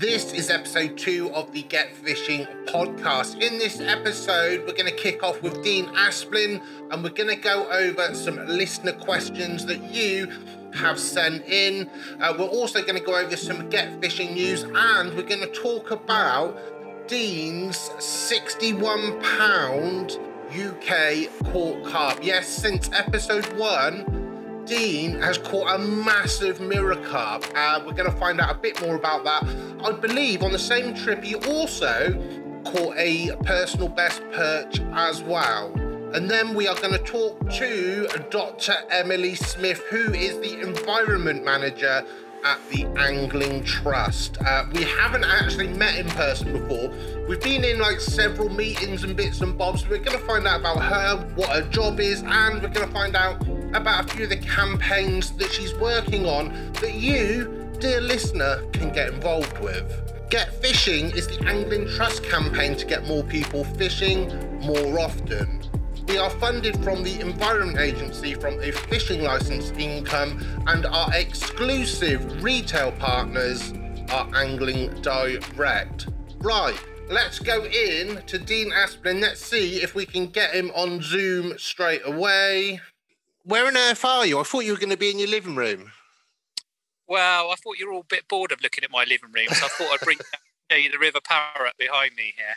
This is episode two of the Get Fishing podcast. In this episode, we're going to kick off with Dean Asplin and we're going to go over some listener questions that you have sent in. Uh, we're also going to go over some Get Fishing news and we're going to talk about Dean's 61 pound UK caught carp. Yes, since episode one, Dean has caught a massive mirror carp. Uh, we're going to find out a bit more about that. I believe on the same trip he also caught a personal best perch as well. And then we are going to talk to Dr. Emily Smith, who is the environment manager at the Angling Trust. Uh, we haven't actually met in person before. We've been in like several meetings and bits and bobs. We're going to find out about her, what her job is, and we're going to find out about a few of the campaigns that she's working on that you, dear listener, can get involved with. Get Fishing is the Angling Trust campaign to get more people fishing more often. We are funded from the Environment Agency from a fishing license income, and our exclusive retail partners are Angling Direct. Right, let's go in to Dean Asplin. Let's see if we can get him on Zoom straight away. Where on earth are you? I thought you were going to be in your living room. Well, I thought you were all a bit bored of looking at my living room, so I thought I'd bring the River Parrett behind me here.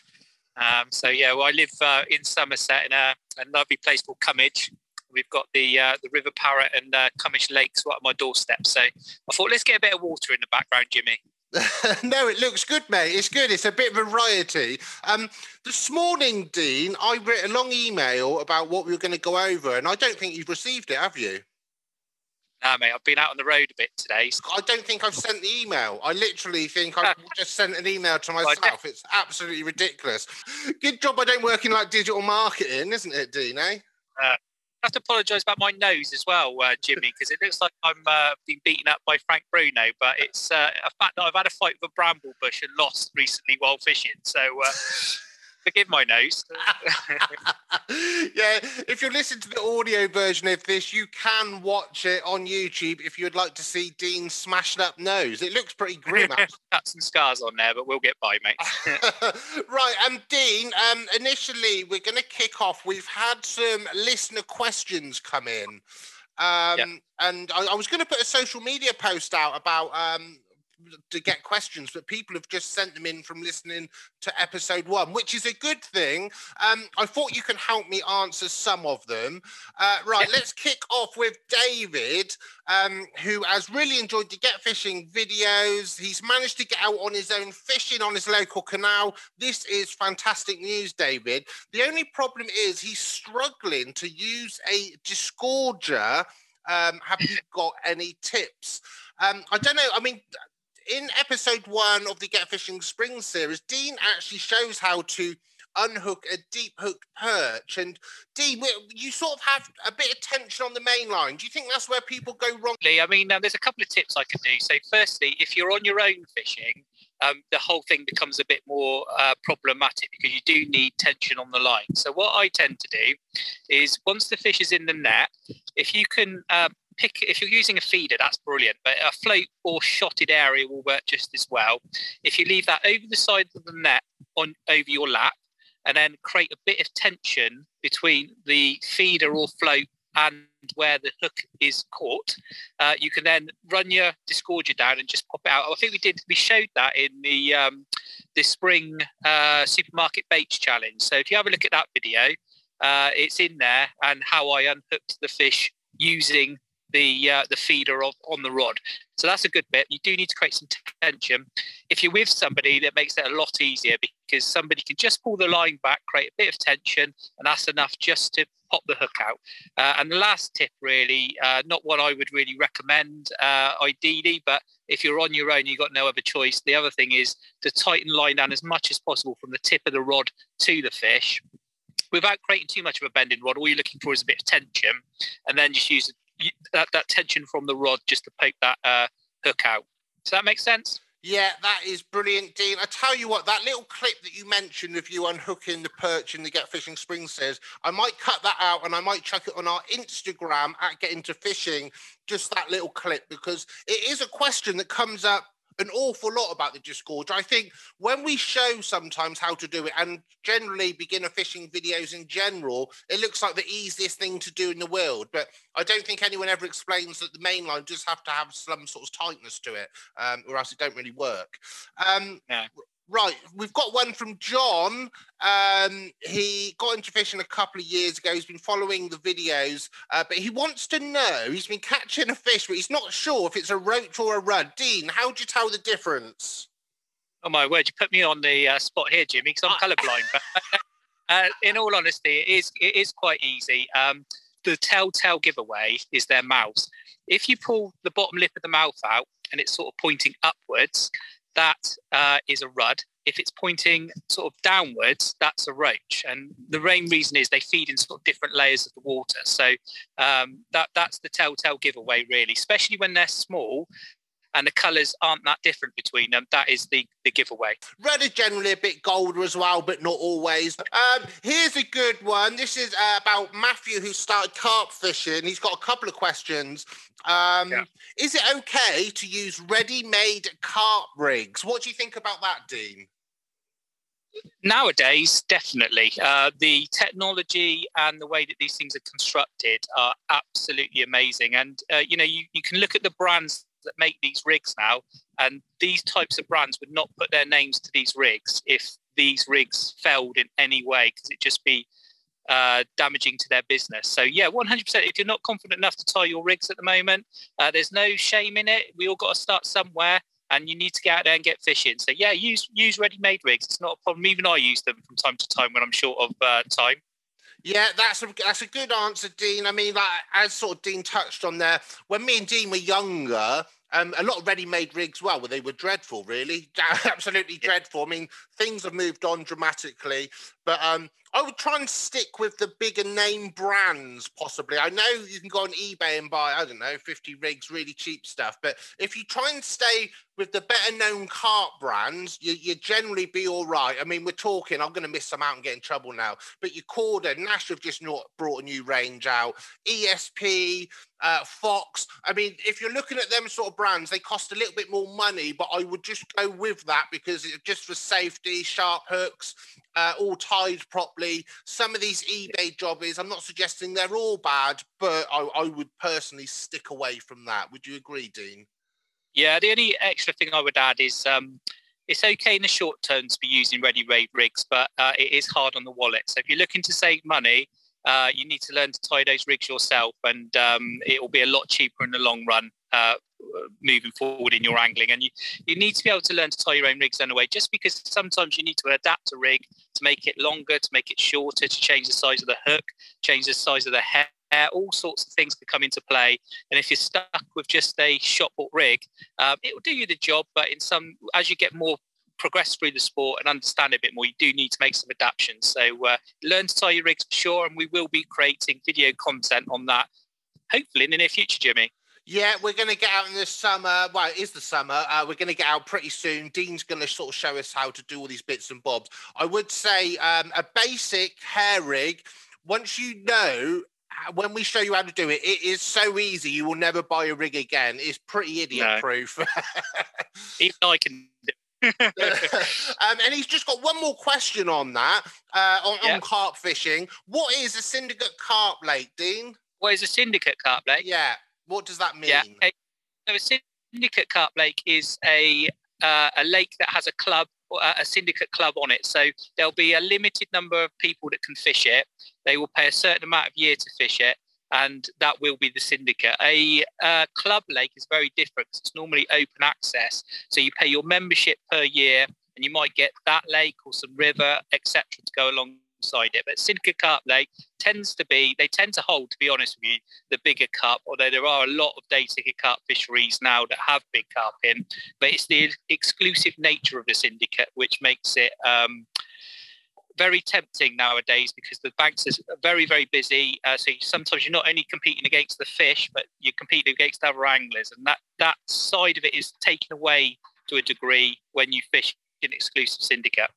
Um, so yeah, well, I live uh, in Somerset in a, a, lovely place called Combwich. We've got the uh, the River Parrett and uh, Combwich Lakes right at my doorstep. So I thought let's get a bit of water in the background, Jimmy. no, it looks good, mate. It's good. It's a bit of variety. Um, this morning, Dean, I wrote a long email about what we were going to go over, and I don't think you've received it, have you? No, mate, I've been out on the road a bit today. I don't think I've sent the email. I literally think I've just sent an email to myself. It's absolutely ridiculous. Good job I don't work in like digital marketing, isn't it, Dean? Eh? Uh, I have to apologise about my nose as well, uh, Jimmy, because it looks like I'm uh, being beaten up by Frank Bruno. But it's uh, a fact that I've had a fight with a bramble bush and lost recently while fishing. So uh, forgive my nose. yeah, if you're listening to the audio version of this, you can watch it on YouTube if you'd like to see Dean's smashed up nose. It looks pretty grim. Got some scars on there, but we'll get by, mate. right, um, Dean. Um, initially, we're going to kick off. We've had some listener questions come in. Um, and I, I was going to put a social media post out about um, to get questions, but people have just sent them in from listening to episode one, which is a good thing. Um, I thought you can help me answer some of them. Uh, right, let's kick off with David, um, who has really enjoyed the Get Fishing videos. He's managed to get out on his own fishing on his local canal. This is fantastic news, David. The only problem is he's struggling to use a disgorger. Um, have you got any tips? Um, I don't know. I mean, in episode one of the Get Fishing Spring series, Dean actually shows how to unhook a deep hooked perch. And Dean, you sort of have a bit of tension on the main line. Do you think that's where people go wrong? I mean, uh, there's a couple of tips I can do. So, firstly, if you're on your own fishing, um, the whole thing becomes a bit more uh, problematic because you do need tension on the line. So, what I tend to do is once the fish is in the net, if you can um, pick if you're using a feeder, that's brilliant. But a float or shotted area will work just as well. If you leave that over the side of the net on over your lap, and then create a bit of tension between the feeder or float and where the hook is caught, uh, you can then run your disgorger down and just pop it out. I think we did. We showed that in the um, the spring uh, supermarket baits challenge. So if you have a look at that video, uh, it's in there and how I unhooked the fish using the uh, the feeder of, on the rod. So that's a good bit. You do need to create some tension. If you're with somebody, that makes it a lot easier because somebody can just pull the line back, create a bit of tension, and that's enough just to pop the hook out. Uh, and the last tip, really, uh, not what I would really recommend uh, ideally, but if you're on your own, you've got no other choice. The other thing is to tighten line down as much as possible from the tip of the rod to the fish without creating too much of a bending rod. All you're looking for is a bit of tension, and then just use that, that tension from the rod just to poke that uh, hook out. Does that make sense? Yeah, that is brilliant, Dean. I tell you what, that little clip that you mentioned of you unhooking the perch in the Get Fishing Spring says, I might cut that out and I might chuck it on our Instagram at Get Into Fishing, just that little clip, because it is a question that comes up an awful lot about the disgorge. I think when we show sometimes how to do it, and generally beginner fishing videos in general, it looks like the easiest thing to do in the world. But I don't think anyone ever explains that the main line just have to have some sort of tightness to it, um, or else it don't really work. Um, yeah. Right, we've got one from John. Um, he got into fishing a couple of years ago. He's been following the videos, uh, but he wants to know. He's been catching a fish, but he's not sure if it's a roach or a rudd. Dean, how do you tell the difference? Oh my word! You put me on the uh, spot here, Jimmy, because I'm colourblind. but uh, in all honesty, it is it is quite easy. Um, the telltale giveaway is their mouths. If you pull the bottom lip of the mouth out and it's sort of pointing upwards, that uh, is a rudd. If it's pointing sort of downwards, that's a roach. And the main reason is they feed in sort of different layers of the water. So um, that that's the telltale giveaway, really, especially when they're small and the colours aren't that different between them. That is the, the giveaway. Rudd is generally a bit golder as well, but not always. Um, here's a good one. This is uh, about Matthew who started carp fishing. He's got a couple of questions. Um, yeah. Is it okay to use ready-made carp rigs? What do you think about that, Dean? Nowadays, definitely. Uh, the technology and the way that these things are constructed are absolutely amazing. And, uh, you know, you, you can look at the brands that make these rigs now, and these types of brands would not put their names to these rigs if these rigs failed in any way, because it'd just be uh, damaging to their business. So yeah, 100%. If you're not confident enough to tie your rigs at the moment, uh, there's no shame in it. We all got to start somewhere, and you need to get out there and get fishing. So yeah, use use ready-made rigs. It's not a problem. Even I use them from time to time when I'm short of uh, time. Yeah, that's a that's a good answer, Dean. I mean, like as sort of Dean touched on there, when me and Dean were younger, um, a lot of ready-made rigs, well, they were dreadful, really, absolutely dreadful. I mean, things have moved on dramatically, but um, I would try and stick with the bigger name brands, possibly. I know you can go on eBay and buy, I don't know, 50 rigs, really cheap stuff. But if you try and stay with the better known carp brands, you, you generally be all right. I mean, we're talking, I'm going to miss some out and get in trouble now. But your Korda, Nash have just not brought a new range out. ESP, uh, Fox. I mean, if you're looking at them sort of brands, they cost a little bit more money, but I would just go with that because it's just for safety, sharp hooks uh, all tied properly. Some of these eBay jobbies, I'm not suggesting they're all bad, but I, I would personally stick away from that. Would you agree, Dean? Yeah, the only extra thing I would add is um, it's okay in the short term to be using ready-made rigs, but uh, it is hard on the wallet. So if you're looking to save money, uh, you need to learn to tie those rigs yourself, and um, it will be a lot cheaper in the long run uh, moving forward in your angling. And you, you need to be able to learn to tie your own rigs anyway, just because sometimes you need to adapt a rig to make it longer, to make it shorter, to change the size of the hook, change the size of the hair. All sorts of things could come into play, and if you're stuck with just a shot put rig, um, it will do you the job. But in some, as you get more progress through the sport and understand a bit more, you do need to make some adaptations. So uh, learn to tie your rigs for sure, and we will be creating video content on that, hopefully in the near future, Jimmy. Yeah, we're going to get out in the summer. Well, it is the summer. Uh, we're going to get out pretty soon. Dean's going to sort of show us how to do all these bits and bobs. I would say um, a basic hair rig, once you know when we show you how to do it, it is so easy. You will never buy a rig again. It's pretty idiot proof. No. Even I can. um, and he's just got one more question on that uh, on, on carp fishing. What is a syndicate carp lake, Dean? What is a syndicate carp lake? Yeah. What does that mean? Yeah. So a syndicate carp lake is a uh, a lake that has a club, uh, a syndicate club on it. So there'll be a limited number of people that can fish it. They will pay a certain amount of year to fish it, and that will be the syndicate. A uh, club lake is very different. It's normally open access, so you pay your membership per year, and you might get that lake or some river, etc., to go along alongside it. But Syndicate Carp Lake tends to be, they tend to hold, to be honest with you, the bigger carp, although there are a lot of day ticket carp fisheries now that have big carp in. But it's the exclusive nature of the syndicate which makes it. Um, very tempting nowadays because the banks are very very busy uh, so sometimes you're not only competing against the fish but you're competing against other anglers and that that side of it is taken away to a degree when you fish an exclusive syndicate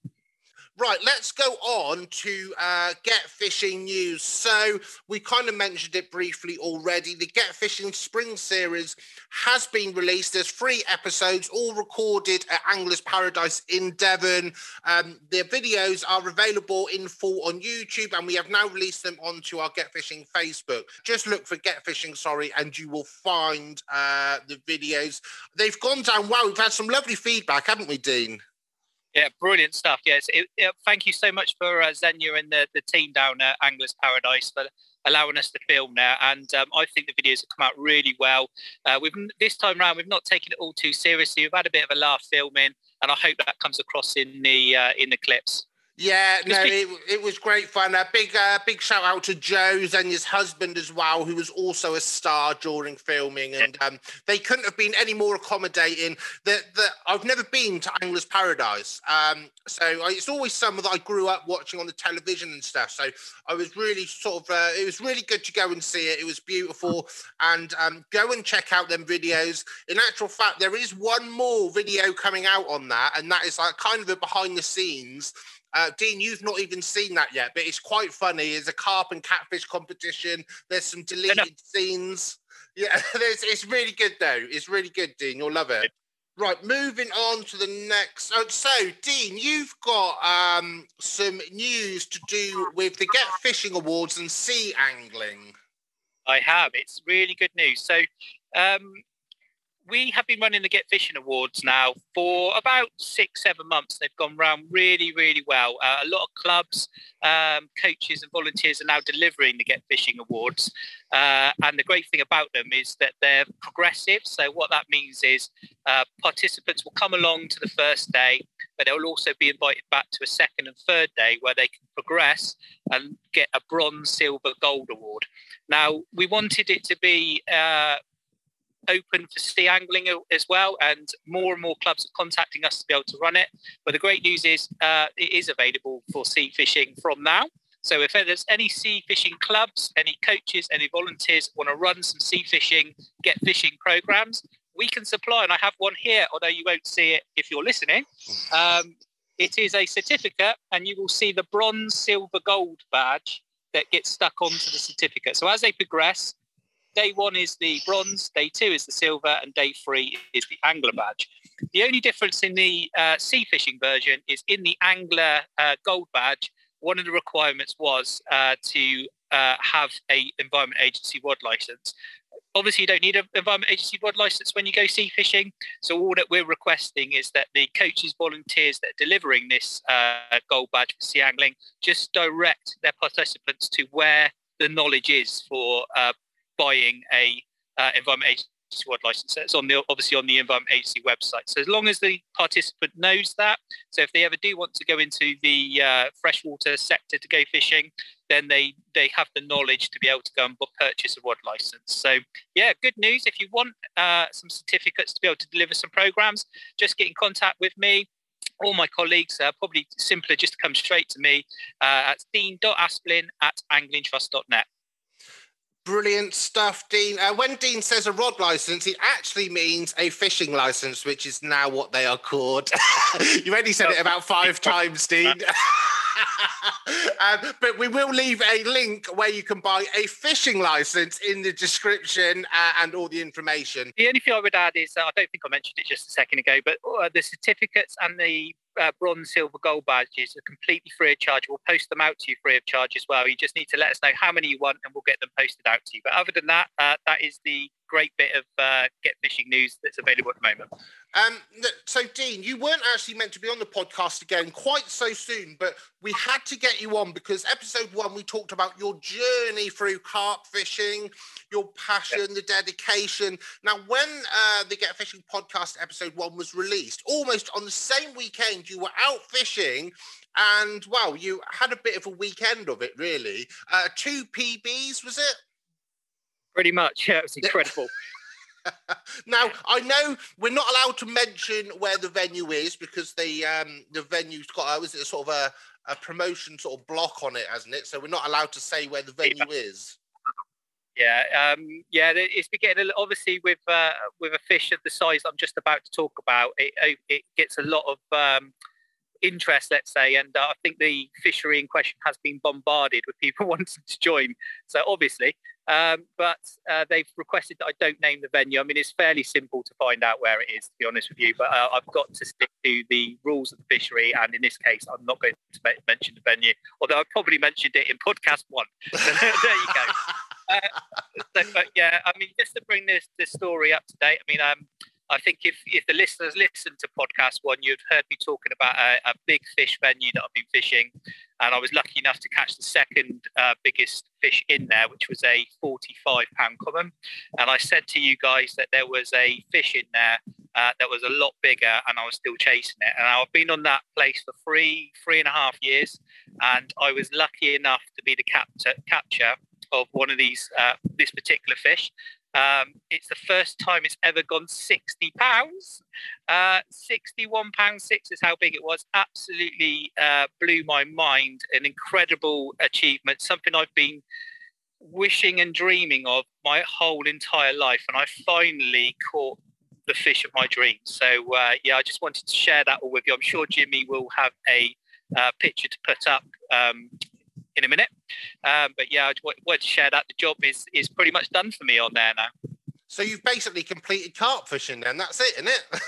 Right, let's go on to uh, Get Fishing news. So, we kind of mentioned it briefly already. The Get Fishing Spring Series has been released. There's three episodes, all recorded at Anglers Paradise in Devon. Um, the videos are available in full on YouTube, and we have now released them onto our Get Fishing Facebook. Just look for Get Fishing, sorry, and you will find uh, the videos. They've gone down well. We've had some lovely feedback, haven't we, Dean? Yeah, brilliant stuff. Yes, it, it, thank you so much for uh, Xenia and the, the team down at Anglers Paradise for allowing us to film there. And um, I think the videos have come out really well. Uh, we've this time around we've not taken it all too seriously. We've had a bit of a laugh filming, and I hope that comes across in the uh, in the clips. Yeah, no, it, it was great fun. A big, uh, big shout out to Joe and his husband as well, who was also a star during filming, and um, they couldn't have been any more accommodating. That that I've never been to Anglers Paradise, um, so I, it's always something that I grew up watching on the television and stuff. So I was really sort of, uh, it was really good to go and see it. It was beautiful, and um, go and check out them videos. In actual fact, there is one more video coming out on that, and that is like kind of a behind the scenes uh, Dean, you've not even seen that yet, but it's quite funny. There's a carp and catfish competition. There's some deleted scenes. Yeah, it's really good though. It's really good, Dean. You'll love it. Right, moving on to the next. Oh, so, Dean, you've got um, some news to do with the Get Fishing Awards and sea angling. I have. It's really good news. So, um, we have been running the Get Fishing Awards now for about six, seven months. They've gone round really, really well. Uh, a lot of clubs, um, coaches, and volunteers are now delivering the Get Fishing Awards. Uh, and the great thing about them is that they're progressive. So, what that means is uh, participants will come along to the first day, but they'll also be invited back to a second and third day where they can progress and get a bronze, silver, gold award. Now, we wanted it to be uh, open for sea angling as well, and more and more clubs are contacting us to be able to run it. But the great news is uh, it is available for sea fishing from now. So if there's any sea fishing clubs, any coaches, any volunteers want to run some sea fishing, get fishing programs, we can supply. And I have one here, although you won't see it if you're listening. Um, it is a certificate, and you will see the bronze, silver, gold badge that gets stuck onto the certificate. So as they progress, Day one is the bronze, day two is the silver, and day three is the angler badge. The only difference in the uh, sea fishing version is in the angler uh, gold badge. One of the requirements was uh, to uh, have a environment agency rod license. Obviously, you don't need an environment agency rod license when you go sea fishing. So all that we're requesting is that the coaches, volunteers that are delivering this uh, gold badge for sea angling just direct their participants to where the knowledge is for uh, buying a uh, environment agency rod license. It's on the obviously on the environment agency website. So as long as the participant knows that, so if they ever do want to go into the uh, freshwater sector to go fishing, then they they have the knowledge to be able to go and purchase a rod license. So yeah, good news. If you want uh, some certificates to be able to deliver some programs, just get in contact with me. All my colleagues are probably simpler just to come straight to me uh, at dean.asplin at anglingtrust.net. Brilliant stuff, Dean. Uh, when Dean says a rod license, he actually means a fishing license, which is now what they are called. You've only said it about five times, Dean. um, but we will leave a link where you can buy a fishing license in the description uh, and all the information. The only thing I would add is uh, I don't think I mentioned it just a second ago, but uh, the certificates and the uh, bronze, silver, gold badges are completely free of charge. We'll post them out to you free of charge as well. You just need to let us know how many you want, and we'll get them posted out to you. But other than that, uh, that is the great bit of uh, Get Fishing news that's available at the moment. Um, so, Dean, you weren't actually meant to be on the podcast again quite so soon, but we had to get you on because episode one we talked about your journey through carp fishing, your passion, the dedication. Now, when uh, the Get Fishing podcast episode one was released, almost on the same weekend, you were out fishing. And well, you had a bit of a weekend of it, really. Uh, two PBs, was it? Pretty much, yeah. It was incredible. now I know we're not allowed to mention where the venue is because the um, the venue's got a, was it sort of a, a promotion sort of block on it, hasn't it? So we're not allowed to say where the venue yeah. is. Yeah, um, yeah, it's getting obviously with uh, with a fish of the size I'm just about to talk about. It it gets a lot of um, interest, let's say, and uh, I think the fishery in question has been bombarded with people wanting to join. So obviously, um, but uh, they've requested that I don't name the venue. I mean, it's fairly simple to find out where it is, to be honest with you. But uh, I've got to stick to the rules of the fishery, and in this case, I'm not going to mention the venue. Although I probably mentioned it in podcast one. There you go. Uh, so, but yeah, I mean, just to bring this this story up to date. I mean, um, I think if, if the listeners listen to podcast one, you've heard me talking about a, a, big fish venue that I've been fishing, and I was lucky enough to catch the second uh, biggest fish in there, which was a 45 pound common. And I said to you guys that there was a fish in there uh, that was a lot bigger, and I was still chasing it. And I've been on that place for three three and a half years, and I was lucky enough to be the capture capture of one of these uh, this particular fish um, it's the first time it's ever gone sixty pounds. Uh, Sixty-one pound six is how big it was. Absolutely uh, blew my mind. An incredible achievement. Something I've been wishing and dreaming of my whole entire life, and I finally caught the fish of my dreams. So uh, yeah, I just wanted to share that all with you. I'm sure Jimmy will have a uh, picture to put up um, in a minute. Um, but yeah, I wanted to share that. The job is is pretty much done for me on there now. So you've basically completed carp fishing then. That's it, isn't it?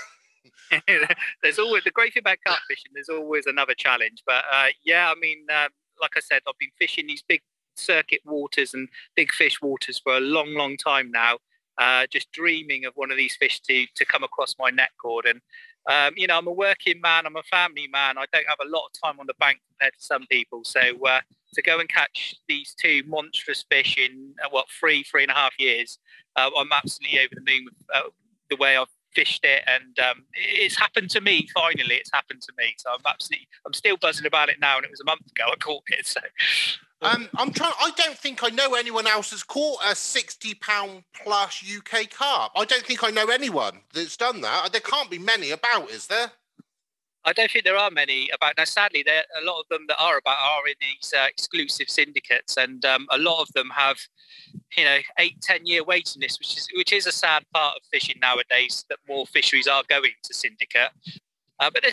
there's always the great thing about carp fishing. There's always another challenge. But uh, yeah, I mean, um, like I said, I've been fishing these big circuit waters and big fish waters for a long, long time now. Uh, just dreaming of one of these fish to to come across my net cord. And um, you know, I'm a working man. I'm a family man. I don't have a lot of time on the bank compared to some people. So uh, to go and catch these two monstrous fish in uh, what three, three and a half years, uh, I'm absolutely over the moon with uh, the way I've fished it, and um, it's happened to me. Finally, it's happened to me. So I'm absolutely, I'm still buzzing about it now, and it was a month ago I caught it. So. Um, I'm trying. I don't think I know anyone else has caught a sixty pound plus UK carp. I don't think I know anyone that's done that. There can't be many about, is there? I don't think there are many about now. Sadly, there a lot of them that are about are in these uh, exclusive syndicates, and um, a lot of them have, you know, eight ten year waiting list, which is which is a sad part of fishing nowadays. That more fisheries are going to syndicate, uh, but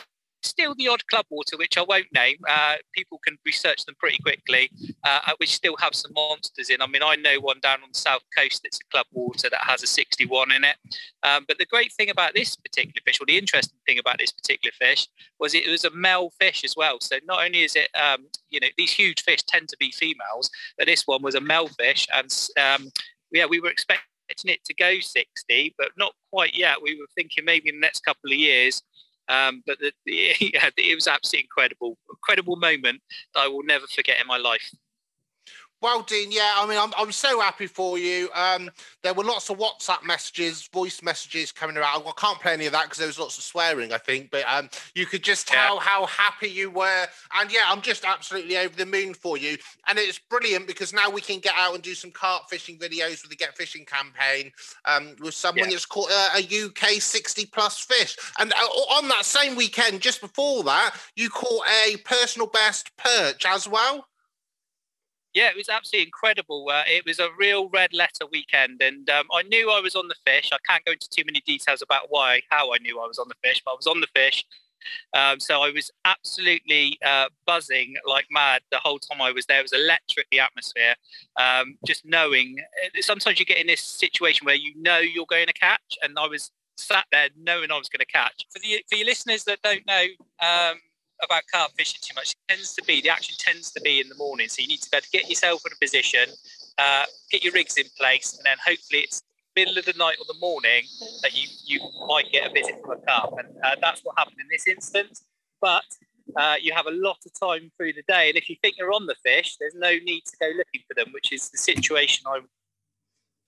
still the odd club water, which I won't name. Uh, people can research them pretty quickly, uh, which still have some monsters in. I mean, I know one down on the south coast that's a club water that has a 61 in it. Um, but the great thing about this particular fish, or the interesting thing about this particular fish, was it was a male fish as well. So not only is it, um, you know, these huge fish tend to be females, but this one was a male fish, and um, yeah, we were expecting it to go 60, but not quite yet. We were thinking maybe in the next couple of years um, but the, the, yeah, it was absolutely incredible, incredible moment that I will never forget in my life. Well, Dean, yeah, I mean, I'm, I'm so happy for you. Um, there were lots of WhatsApp messages, voice messages coming around. I can't play any of that because there was lots of swearing, I think, but um, you could just tell yeah. how happy you were. And yeah, I'm just absolutely over the moon for you. And it's brilliant because now we can get out and do some carp fishing videos with the Get Fishing campaign um, with someone yeah. that's caught a, a, UK 60 plus fish. And uh, on that same weekend, just before that, you caught a personal best perch as well yeah, it was absolutely incredible. Uh, it was a real red letter weekend, and um, I knew I was on the fish. I can't go into too many details about why, how I knew I was on the fish, but I was on the fish. Um, so I was absolutely uh, buzzing like mad the whole time I was there. It was electric, the atmosphere. Um, just knowing, uh, sometimes you get in this situation where you know you're going to catch, and I was sat there knowing I was going to catch. For the for your listeners that don't know, um, about carp fishing too much. It tends to be the action tends to be in the morning, so you need to be able to get yourself in a position, uh, get your rigs in place, and then hopefully it's middle of the night or the morning that you you might get a visit from a carp, and uh, that's what happened in this instance. But uh, you have a lot of time through the day, and if you think you're on the fish, there's no need to go looking for them, which is the situation I.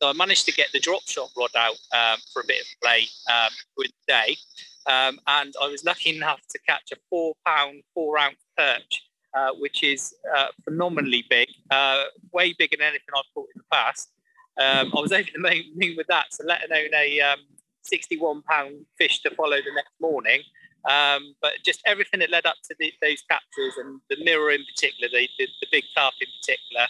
So I managed to get the drop shot rod out um, for a bit of play um, during the day, um, and I was lucky enough to catch a four pound, four ounce perch, uh, which is uh, phenomenally big, uh, way bigger than anything I've caught in the past. Um, I was over the moon with that, so let alone a um, 61 pound fish to follow the next morning. Um, but just everything that led up to the, those captures and the mirror in particular, the, the, the big carp in particular,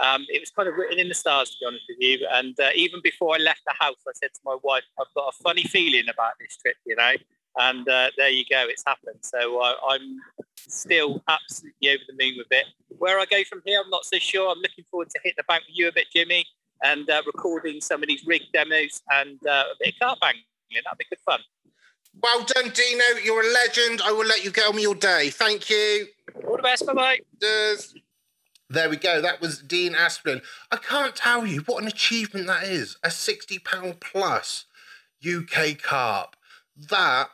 um, it was kind of written in the stars, to be honest with you. And uh, even before I left the house, I said to my wife, I've got a funny feeling about this trip, you know. and uh, there you go, it's happened. So uh, I'm still absolutely over the moon with it. Where I go from here, I'm not so sure. I'm looking forward to hit the bank with you a bit, Jimmy, and uh, recording some of these rig demos and uh, a bit of car banging. That'd be good fun. Well done, Dino. You're a legend. I will let you get on with your day. Thank you. All the best. Bye bye. There we go. That was Dean Asplin. I can't tell you what an achievement that is. A £60 plus UK carp. That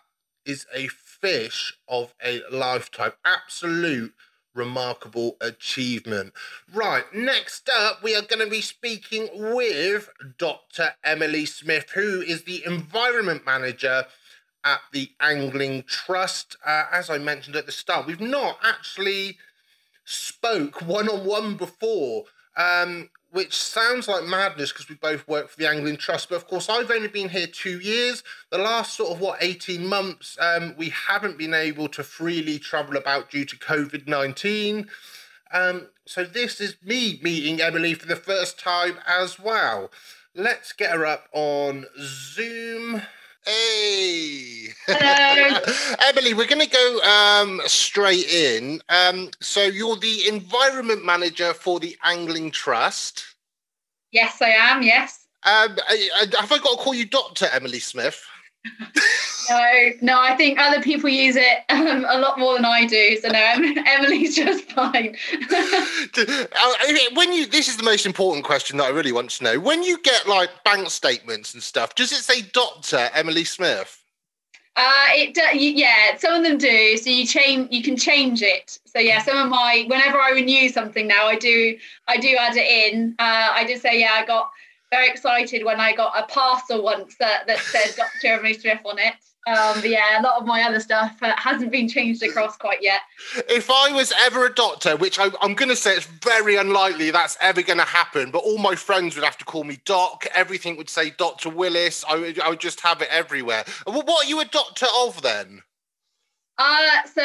is a fish of a lifetime. Absolute remarkable achievement. Right, next up, we are going to be speaking with Dr. Emily Smith, who is the environment manager at the Angling Trust. Uh, as I mentioned at the start, we've not actually spoke one on one before. Um, which sounds like madness because we both work for the Angling Trust. But of course, I've only been here two years. The last sort of what, 18 months, um, we haven't been able to freely travel about due to COVID 19. Um, so this is me meeting Emily for the first time as well. Let's get her up on Zoom. Hey. Hello. Emily, we're going to go um, straight in. Um, so, you're the environment manager for the Angling Trust. Yes, I am. Yes. Um, have I got to call you Dr. Emily Smith? no, no, I think other people use it um, a lot more than I do. So no, Emily's just fine. When you, this is the most important question that I really want to know. When you get like bank statements and stuff, does it say Doctor Emily Smith? Uh, it yeah, some of them do. So you change, you can change it. So yeah, some of my whenever I renew something now, I do I do add it in. Uh, I did say yeah, I got very excited when I got a parcel once that, that said Dr. Emily Smith on it. Um, but yeah, a lot of my other stuff uh, hasn't been changed across quite yet. If I was ever a doctor, which I, am going to say it's very unlikely that's ever going to happen, but all my friends would have to call me Doc. Everything would say Dr. Willis. I would, I would just have it everywhere. Well, what are you a doctor of then? Uh, so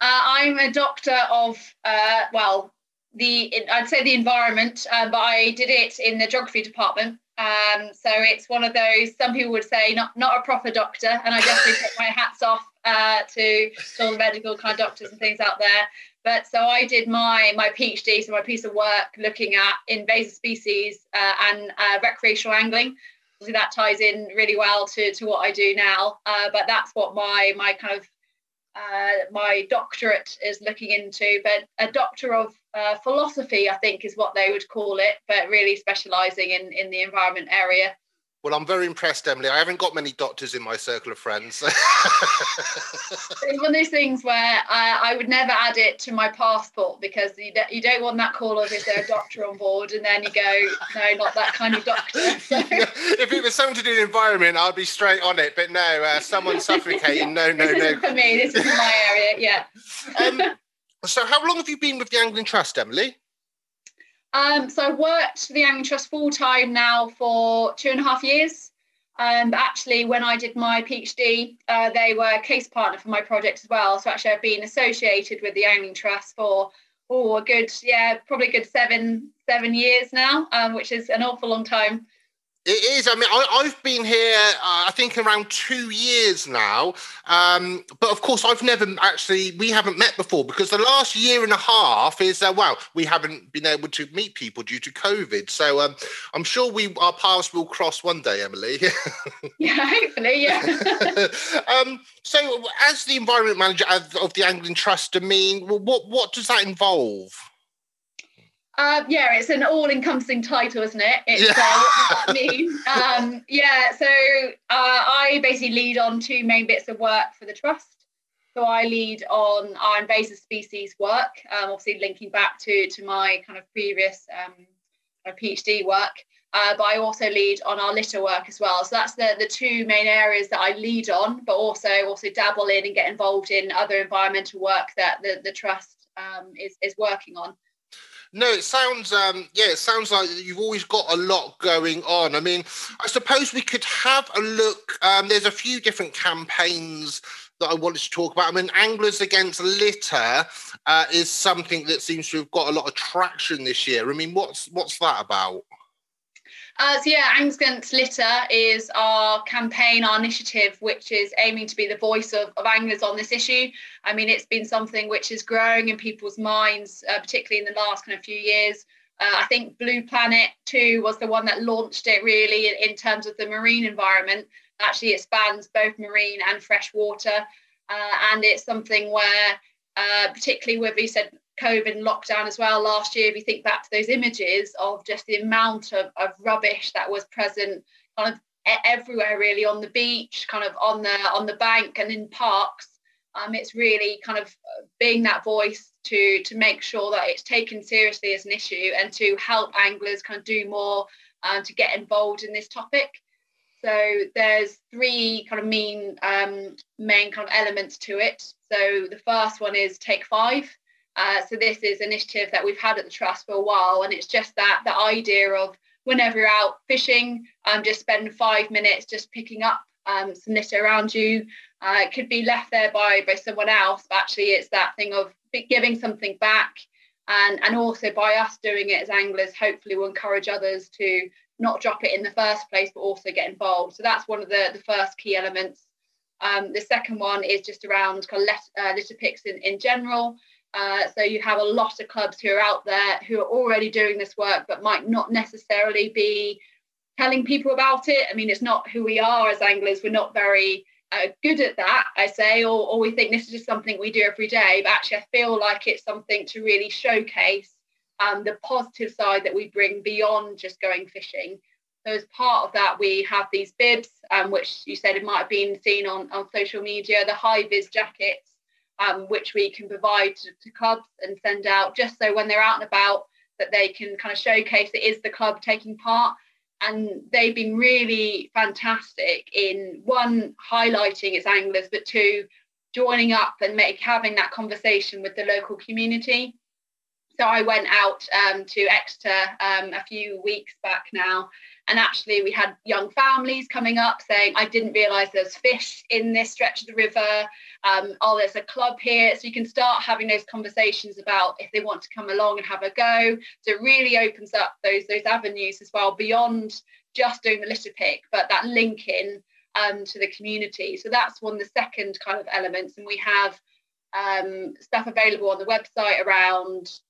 uh, I'm a doctor of, uh, well, the I'd say the environment, uh, but I did it in the geography department. Um, so it's one of those. Some people would say not not a proper doctor, and I definitely put my hats off uh, to, to all the medical kind of doctors and things out there. But so I did my my PhD, so my piece of work looking at invasive species uh, and uh, recreational angling. Obviously, that ties in really well to, to what I do now. Uh, but that's what my my kind of uh, my doctorate is looking into, but a doctor of uh, philosophy, I think, is what they would call it, but really specialising in in the environment area. Well, I'm very impressed, Emily. I haven't got many doctors in my circle of friends. it's one of those things where I, I, would never add it to my passport because you, do, you don't want that call of is there a doctor on board, and then you go, no, not that kind of doctor. So. Yeah, if it was something to do with the environment, I'd be straight on it. But no, uh, someone suffocating, no, no, no. for me. This is my area. Yeah. Um, so, how long have you been with the Angling Trust, Emily? Um, so I've worked for the Angling Trust full time now for two and a half years. Um, but actually, when I did my PhD, uh, they were a case partner for my project as well. So actually, I've been associated with the Angling Trust for oh a good yeah probably a good seven seven years now, um, which is an awful long time. It is. I mean, I, have been here, uh, I think, around two years now. Um, but of course, I've never actually, we haven't met before because the last year and a half is, uh, well, we haven't been able to meet people due to COVID. So um, I'm sure we our paths will cross one day, Emily. yeah, hopefully, yeah. um, so, as the environment manager of, of the Angling Trust, I mean, what, what does that involve? Uh, yeah, it's an all-encompassing title, isn't it? It's, yeah. Uh, what does that mean? um, yeah, so uh, I basically lead on two main bits of work for the trust. So I lead on our invasive species work, um, obviously linking back to to my kind of previous um, PhD work. Uh, but I also lead on our litter work as well. So that's the, the two main areas that I lead on, but also also dabble in and get involved in other environmental work that the, the trust um, is, is working on. No, it sounds um yeah, it sounds like you've always got a lot going on. I mean, I suppose we could have a look. Um, there's a few different campaigns that I wanted to talk about. I mean, Anglers Against Litter uh, is something that seems to have got a lot of traction this year. I mean, what's what's that about? Uh, so yeah, Angst Litter is our campaign, our initiative, which is aiming to be the voice of, of anglers on this issue. I mean, it's been something which is growing in people's minds, uh, particularly in the last kind of few years. Uh, I think Blue Planet 2 was the one that launched it really in, in, terms of the marine environment. Actually, it spans both marine and freshwater. Uh, and it's something where, uh, particularly with, you said, COVID and lockdown as well last year, if you think back to those images of just the amount of, of rubbish that was present kind of everywhere really on the beach, kind of on the on the bank and in parks. Um, it's really kind of being that voice to to make sure that it's taken seriously as an issue and to help anglers kind of do more uh, to get involved in this topic. So there's three kind of main um, main kind of elements to it. So the first one is take five. Uh, so this is an initiative that we've had at the trust for a while, and it's just that the idea of whenever you're out fishing, um, just spend five minutes just picking up um, some litter around you. Uh, it could be left there by by someone else, but actually it's that thing of giving something back, and and also by us doing it as anglers, hopefully we'll encourage others to not drop it in the first place, but also get involved. So that's one of the the first key elements. Um, the second one is just around kind of let, uh, litter picks in, in general. Uh, so you have a lot of clubs who are out there who are already doing this work, but might not necessarily be telling people about it. I mean, it's not who we are as anglers. We're not very uh, good at that, I say, or, or we think this is just something we do every day. But actually, I feel like it's something to really showcase um, the positive side that we bring beyond just going fishing. So as part of that, we have these bibs, um, which you said it might have been seen on, on social media, the high vis jackets um, which we can provide to, to, clubs and send out just so when they're out and about that they can kind of showcase it is the club taking part. And they've been really fantastic in one highlighting its anglers but two joining up and make having that conversation with the local community so I went out um, to Exeter um, a few weeks back now, and actually we had young families coming up saying, "I didn't realise there's fish in this stretch of the river. Um, oh, there's a club here." So you can start having those conversations about if they want to come along and have a go. So it really opens up those those avenues as well beyond just doing the litter pick, but that linking um, to the community. So that's one of the second kind of elements, and we have um, stuff available on the website around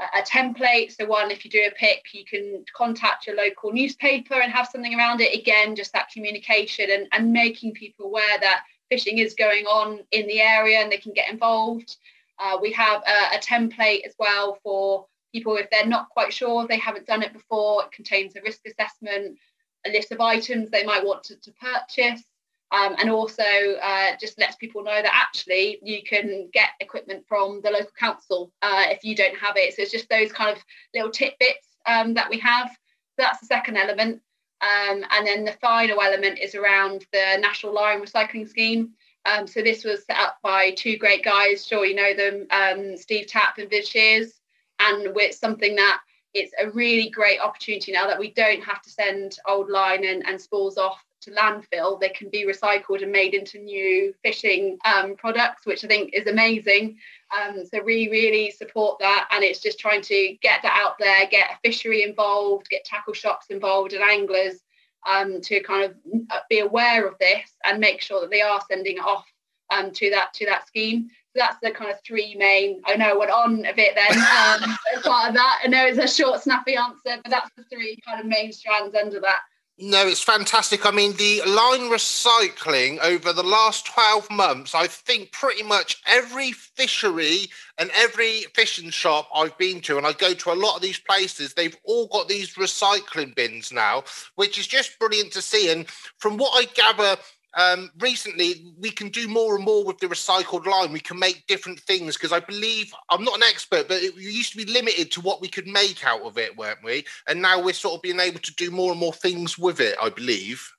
a template. So one, if you do a pick, you can contact your local newspaper and have something around it. Again, just that communication and, and making people aware that fishing is going on in the area and they can get involved. Uh, we have a, a, template as well for people if they're not quite sure, they haven't done it before. It contains a risk assessment, a list of items they might want to, to purchase, um, and also uh, just lets people know that actually you can get equipment from the local council uh, if you don't have it. So it's just those kind of little tidbits um, that we have. So that's the second element. Um, and then the final element is around the National Line Recycling Scheme. Um, so this was set up by two great guys, sure you know them, um, Steve Tapp and Viv Shears. And it's something that it's a really great opportunity now that we don't have to send old line and, and spools off to landfill, they can be recycled and made into new fishing um, products, which I think is amazing. Um, so we really support that, and it's just trying to get that out there, get a fishery involved, get tackle shops involved, and anglers um, to kind of uh, be aware of this and make sure that they are sending it off um, to that to that scheme. So that's the kind of three main. I know I went on a bit then um, as part of that. I know it's a short, snappy answer, but that's the three kind of main strands under that. No, it's fantastic. I mean, the line recycling over the last 12 months, I think pretty much every fishery and every fishing shop I've been to, and I go to a lot of these places, they've all got these recycling bins now, which is just brilliant to see. And from what I gather, um, recently we can do more and more with the recycled line. We can make different things because I believe I'm not an expert, but it used to be limited to what we could make out of it, weren't we? And now we're sort of being able to do more and more things with it. I believe.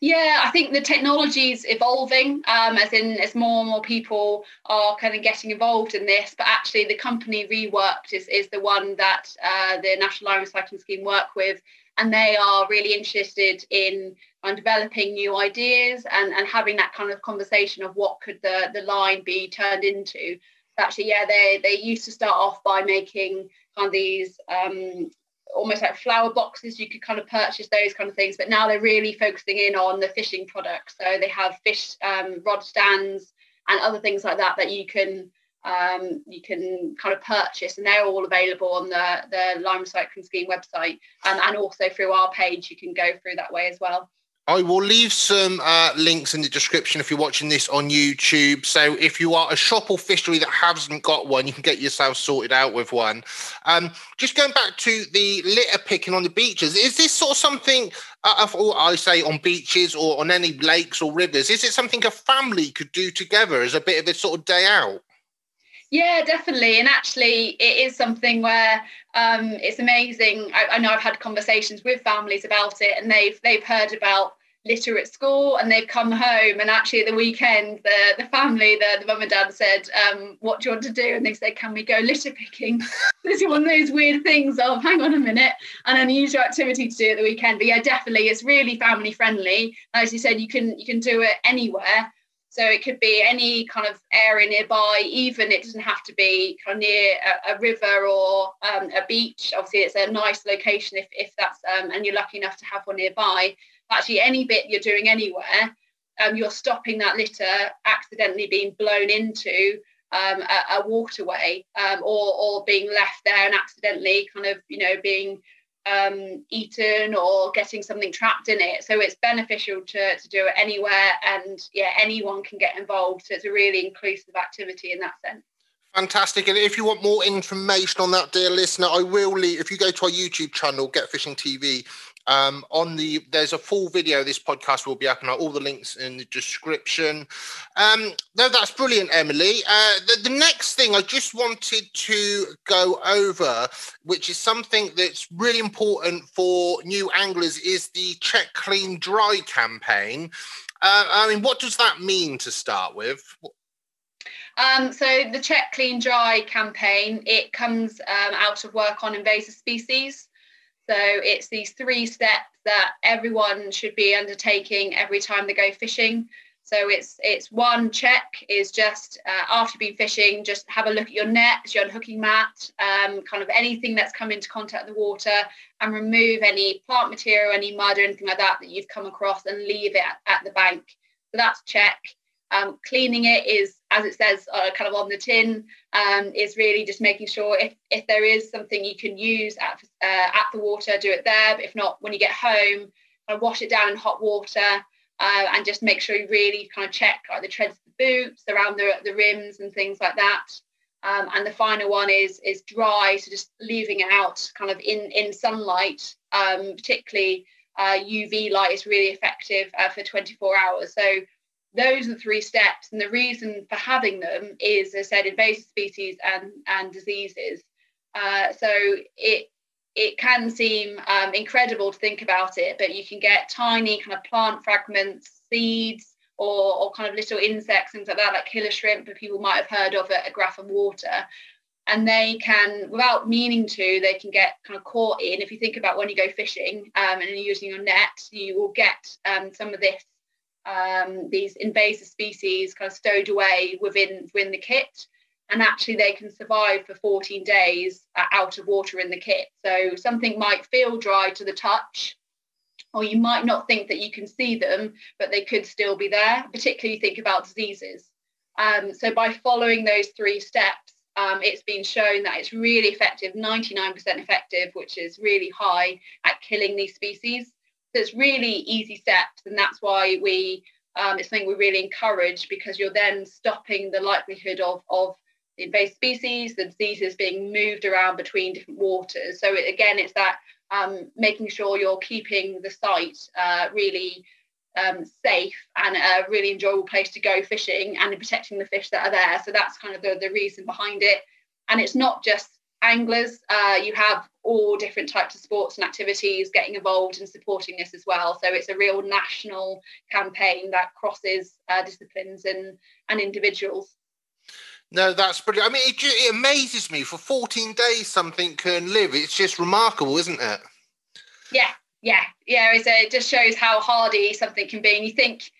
Yeah, I think the technology is evolving, um, as in as more and more people are kind of getting involved in this. But actually, the company Reworked is, is the one that uh, the National Line Recycling Scheme work with, and they are really interested in on developing new ideas and, and having that kind of conversation of what could the, the line be turned into. Actually, yeah, they, they used to start off by making kind of these um, almost like flower boxes. You could kind of purchase those kind of things, but now they're really focusing in on the fishing products. So they have fish um, rod stands and other things like that that you can um, you can kind of purchase, and they're all available on the the Line Recycling Scheme website, um, and also through our page. You can go through that way as well. I will leave some uh, links in the description if you're watching this on YouTube. So if you are a shop or fishery that hasn't got one, you can get yourself sorted out with one. Um, just going back to the litter picking on the beaches, is this sort of something, uh, I say on beaches or on any lakes or rivers, is it something a family could do together as a bit of a sort of day out? Yeah, definitely. And actually, it is something where um, it's amazing. I, I, know I've had conversations with families about it, and they've they've heard about litter at school, and they've come home. And actually, at the weekend, the the family, the, the mum and dad said, um, "What do you want to do?" And they said, "Can we go litter picking?" this is one of those weird things of hang on a minute, an unusual activity to do at the weekend. But yeah, definitely, it's really family friendly. As you said, you can you can do it anywhere. So it could be any kind of area nearby, even it doesn't have to be kind of near a, a river or um, a beach. Obviously, it's a nice location if, if that's, um, and you're lucky enough to have one nearby. Actually, any bit you're doing anywhere, um, you're stopping that litter accidentally being blown into um, a, a, waterway um, or, or being left there and accidentally kind of, you know, being um, eaten or getting something trapped in it. So it's beneficial to, to do it anywhere, and yeah, anyone can get involved. So it's a really inclusive activity in that sense. Fantastic. And if you want more information on that, dear listener, I will leave. If you go to our YouTube channel, Get Fishing TV, um, on the there's a full video. This podcast will be up, and all the links in the description. Um, no, that's brilliant, Emily. Uh, the, the next thing I just wanted to go over, which is something that's really important for new anglers, is the Check Clean Dry campaign. Uh, I mean, what does that mean to start with? Um, so the Check Clean Dry campaign, it comes um, out of work on invasive species. So it's these three steps that everyone should be undertaking every time they go fishing. So it's it's one check is just uh, after you've been fishing, just have a look at your net, your unhooking mat, um, kind of anything that's come into contact with the water, and remove any plant material, any mud or anything like that that you've come across, and leave it at, at the bank. So that's check. Um, cleaning it is, as it says, uh, kind of on the tin, um, is really just making sure if, if there is something you can use at, uh, at the water, do it there. But if not, when you get home, kind of wash it down in hot water uh, and just make sure you really kind of check like the treads of the boots, around the, the rims and things like that. Um, and the final one is is dry, so just leaving it out kind of in in sunlight, um, particularly uh, UV light is really effective uh, for 24 hours. So those are the three steps. And the reason for having them is, as I said, invasive species and, and diseases. Uh, so it it can seem um, incredible to think about it, but you can get tiny kind of plant fragments, seeds, or, or kind of little insects, things like that, like killer shrimp, that people might have heard of at a Grafham Water. And they can, without meaning to, they can get kind of caught in. If you think about when you go fishing um, and you're using your net, you will get um, some of this um, these invasive species kind of stowed away within within the kit. And actually they can survive for 14 days uh, out of water in the kit. So something might feel dry to the touch or you might not think that you can see them but they could still be there particularly think about diseases. Um, so by following those three steps um, it's been shown that it's really effective 99% effective which is really high at killing these species it's really easy steps, and that's why we um, it's something we really encourage because you're then stopping the likelihood of of invasive species, the diseases being moved around between different waters. So it, again, it's that um, making sure you're keeping the site uh, really um, safe and a really enjoyable place to go fishing and protecting the fish that are there. So that's kind of the, the reason behind it. And it's not just anglers. Uh, you have all different types of sports and activities getting involved and supporting this as well. So it's a real national campaign that crosses uh, disciplines and, and individuals. No, that's brilliant. I mean, it, it amazes me for 14 days something can live. It's just remarkable, isn't it? Yeah, yeah, yeah. It's a, it just shows how hardy something can be. And you think,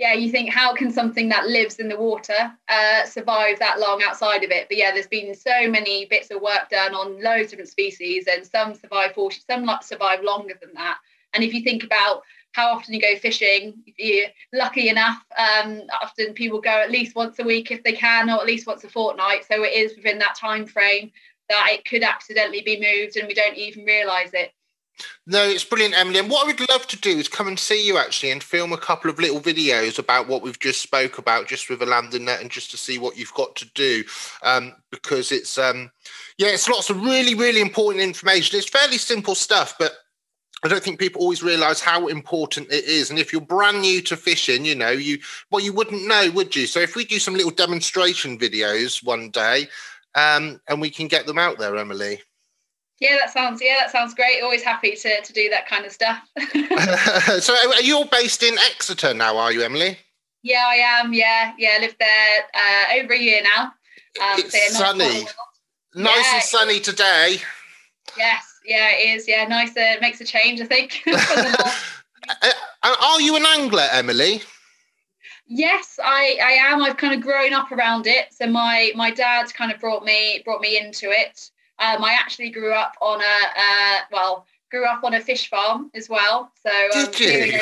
yeah, you think how can something that lives in the water uh, survive that long outside of it? But yeah, there's been so many bits of work done on loads of different species, and some survive 40, some survive longer than that. And if you think about how often you go fishing, if you're lucky enough, um, often people go at least once a week if they can, or at least once a fortnight. So it is within that time frame that it could accidentally be moved, and we don't even realise it. No, it's brilliant, Emily. And what I would love to do is come and see you actually and film a couple of little videos about what we've just spoke about, just with a landing net, and just to see what you've got to do, um, because it's um, yeah, it's lots of really, really important information. It's fairly simple stuff, but I don't think people always realise how important it is. And if you're brand new to fishing, you know, you well, you wouldn't know, would you? So if we do some little demonstration videos one day, um, and we can get them out there, Emily. Yeah, that sounds yeah, that sounds great. Always happy to to do that kind of stuff. so are you all based in Exeter now, are you, Emily? Yeah, I am. Yeah, yeah, I lived there uh, over a year now. Um, it's so sunny. Nice, nice yeah, and sunny today. Yes, yeah, it is. Yeah, nice. Uh, makes a change, I think. Uh, are you an angler, Emily? Yes, I, I am. I've kind of grown up around it. So my my dad kind of brought me brought me into it. Um, I actually grew up on a uh, well, grew up on a fish farm as well. So um, Did you?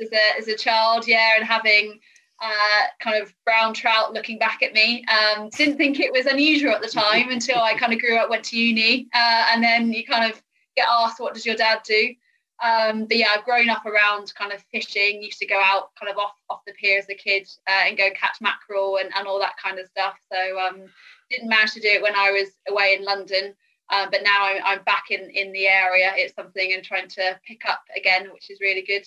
as a as a child, yeah, and having uh, kind of brown trout looking back at me. Um, didn't think it was unusual at the time until I kind of grew up, went to uni, uh, and then you kind of get asked, "What does your dad do?" Um, but yeah, I've grown up around kind of fishing. Used to go out kind of off off the pier as a kid uh, and go catch mackerel and, and all that kind of stuff. So um, didn't manage to do it when I was away in London. Um, but now I'm, I'm, back in, in the area. It's something and trying to pick up again, which is really good.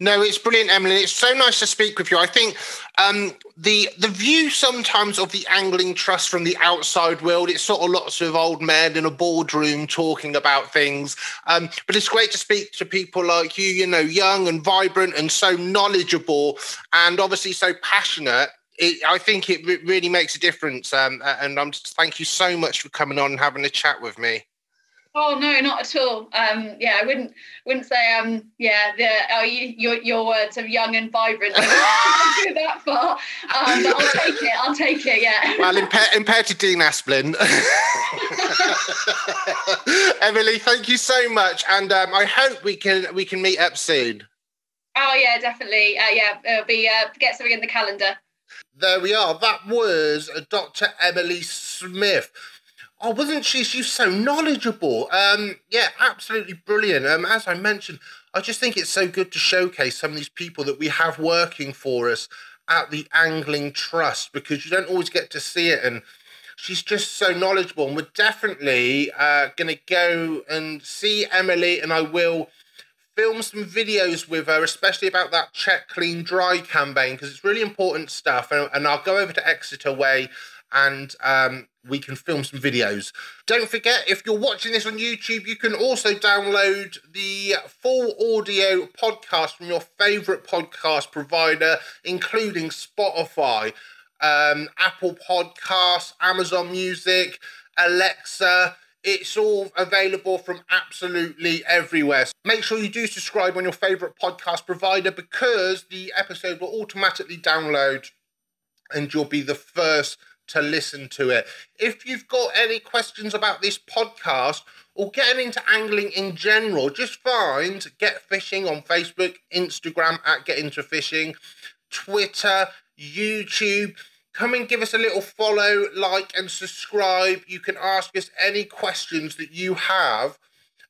No, it's brilliant, Emily. It's so nice to speak with you. I think um, the the view sometimes of the angling trust from the outside world, it's sort of lots of old men in a boardroom talking about things. Um, but it's great to speak to people like you, you know, young and vibrant and so knowledgeable and obviously so passionate it, I think it really makes a difference. Um, and I'm just thank you so much for coming on and having a chat with me. Oh no, not at all. Um, yeah, I wouldn't wouldn't say um yeah the oh, you, your your words of young and vibrant. I wouldn't go that far, um, but I'll take it. I'll take it. Yeah. Well, compared to Dean Asplin, Emily, thank you so much, and um, I hope we can we can meet up soon. Oh yeah, definitely. Uh, yeah, it'll be uh, get something in the calendar. There we are. That was Dr. Emily Smith. Oh, wasn't she? She's so knowledgeable. Um, yeah, absolutely brilliant. Um, as I mentioned, I just think it's so good to showcase some of these people that we have working for us at the Angling Trust because you don't always get to see it. And she's just so knowledgeable. And we're definitely uh, going to go and see Emily, and I will film some videos with her, especially about that check, clean, dry campaign, because it's really important stuff. And, and, I'll go over to Exeter Way and um, we can film some videos. Don't forget, if you're watching this on YouTube, you can also download the full audio podcast from your favourite podcast provider, including Spotify, um, Apple Podcasts, Amazon Music, Alexa it's all available from absolutely everywhere. So Make sure you do subscribe on your favorite podcast provider because the episode will automatically download and you'll be the first to listen to it. If you've got any questions about this podcast or getting into angling in general, just find Get Fishing on Facebook, Instagram at Get Into Fishing, Twitter, YouTube come and give us a little follow, like, and subscribe. You can ask us any questions that you have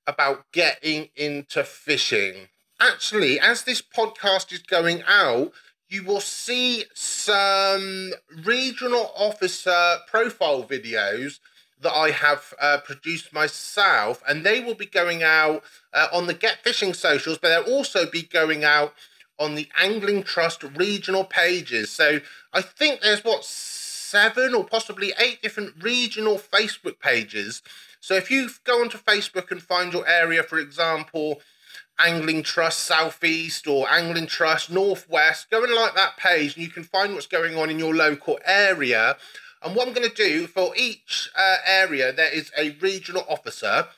about getting into fishing. Actually, as this podcast is going out, you will see some regional officer profile videos that I have uh, produced myself, and they will be going out uh, on the Get Fishing socials, but they'll also be going out on the Angling Trust regional pages. So I think there's what seven or possibly eight different regional Facebook pages. So if you go onto Facebook and find your area, for example, Angling Trust Southeast or Angling Trust Northwest, go and like that page and you can find what's going on in your local area. And what I'm going to do for each uh, area, there is a regional officer,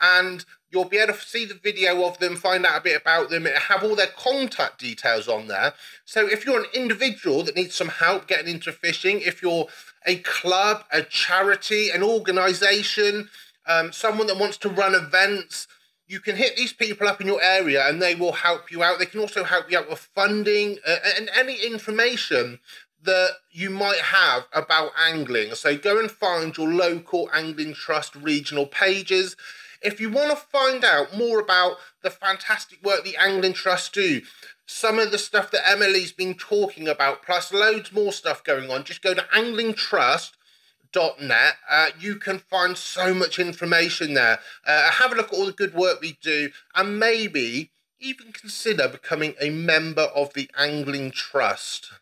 and You'll be able to see the video of them, find out a bit about them, have all their contact details on there. So if you're an individual that needs some help getting into fishing, if you're a club, a charity, an organization, um, someone that wants to run events, you can hit these people up in your area and they will help you out. They can also help you out with funding uh, and any information that you might have about angling. So go and find your local Angling Trust regional pages. If you want to find out more about the fantastic work the Angling Trust do, some of the stuff that Emily's been talking about, plus loads more stuff going on, just go to anglingtrust.net. Uh, you can find so much information there. Uh, have a look at all the good work we do, and maybe even consider becoming a member of the Angling Trust.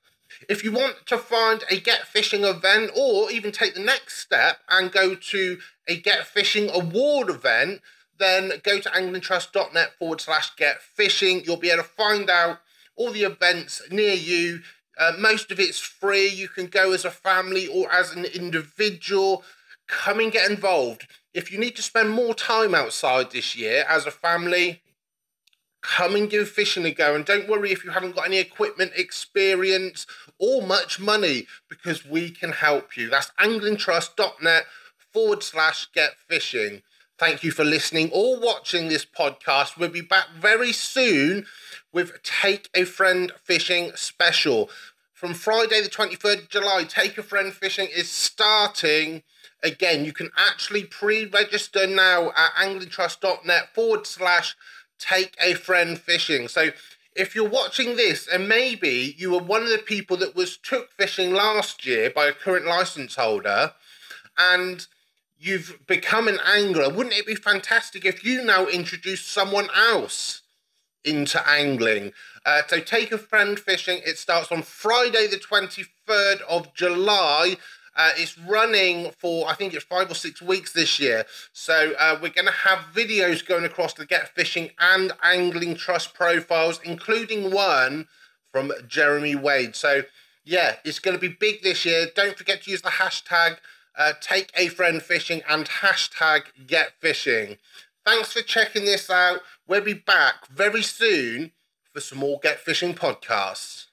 If you want to find a Get Fishing event or even take the next step and go to a Get Fishing award event, then go to anglingtrust.net forward slash get fishing. You'll be able to find out all the events near you. Uh, most of it's free. You can go as a family or as an individual. Come and get involved. If you need to spend more time outside this year as a family, come and give fishing a go. And don't worry if you haven't got any equipment, experience, or much money, because we can help you. That's anglingtrust.net forward slash get fishing. Thank you for listening or watching this podcast. We'll be back very soon with Take a Friend Fishing Special. From Friday, the 23rd of July, Take a Friend Fishing is starting again. You can actually pre register now at anglingtrust.net forward slash take a friend fishing. So if you're watching this and maybe you were one of the people that was took fishing last year by a current license holder and you've become an angler, wouldn't it be fantastic if you now introduce someone else into angling? Uh, so take a friend fishing. It starts on Friday, the 23rd of July. Uh, it's running for, I think it's five or six weeks this year. So uh, we're going to have videos going across the Get Fishing and Angling Trust profiles, including one from Jeremy Wade. So, yeah, it's going to be big this year. Don't forget to use the hashtag uh, take a friend fishing and hashtag get fishing. Thanks for checking this out. We'll be back very soon for some more Get Fishing podcasts.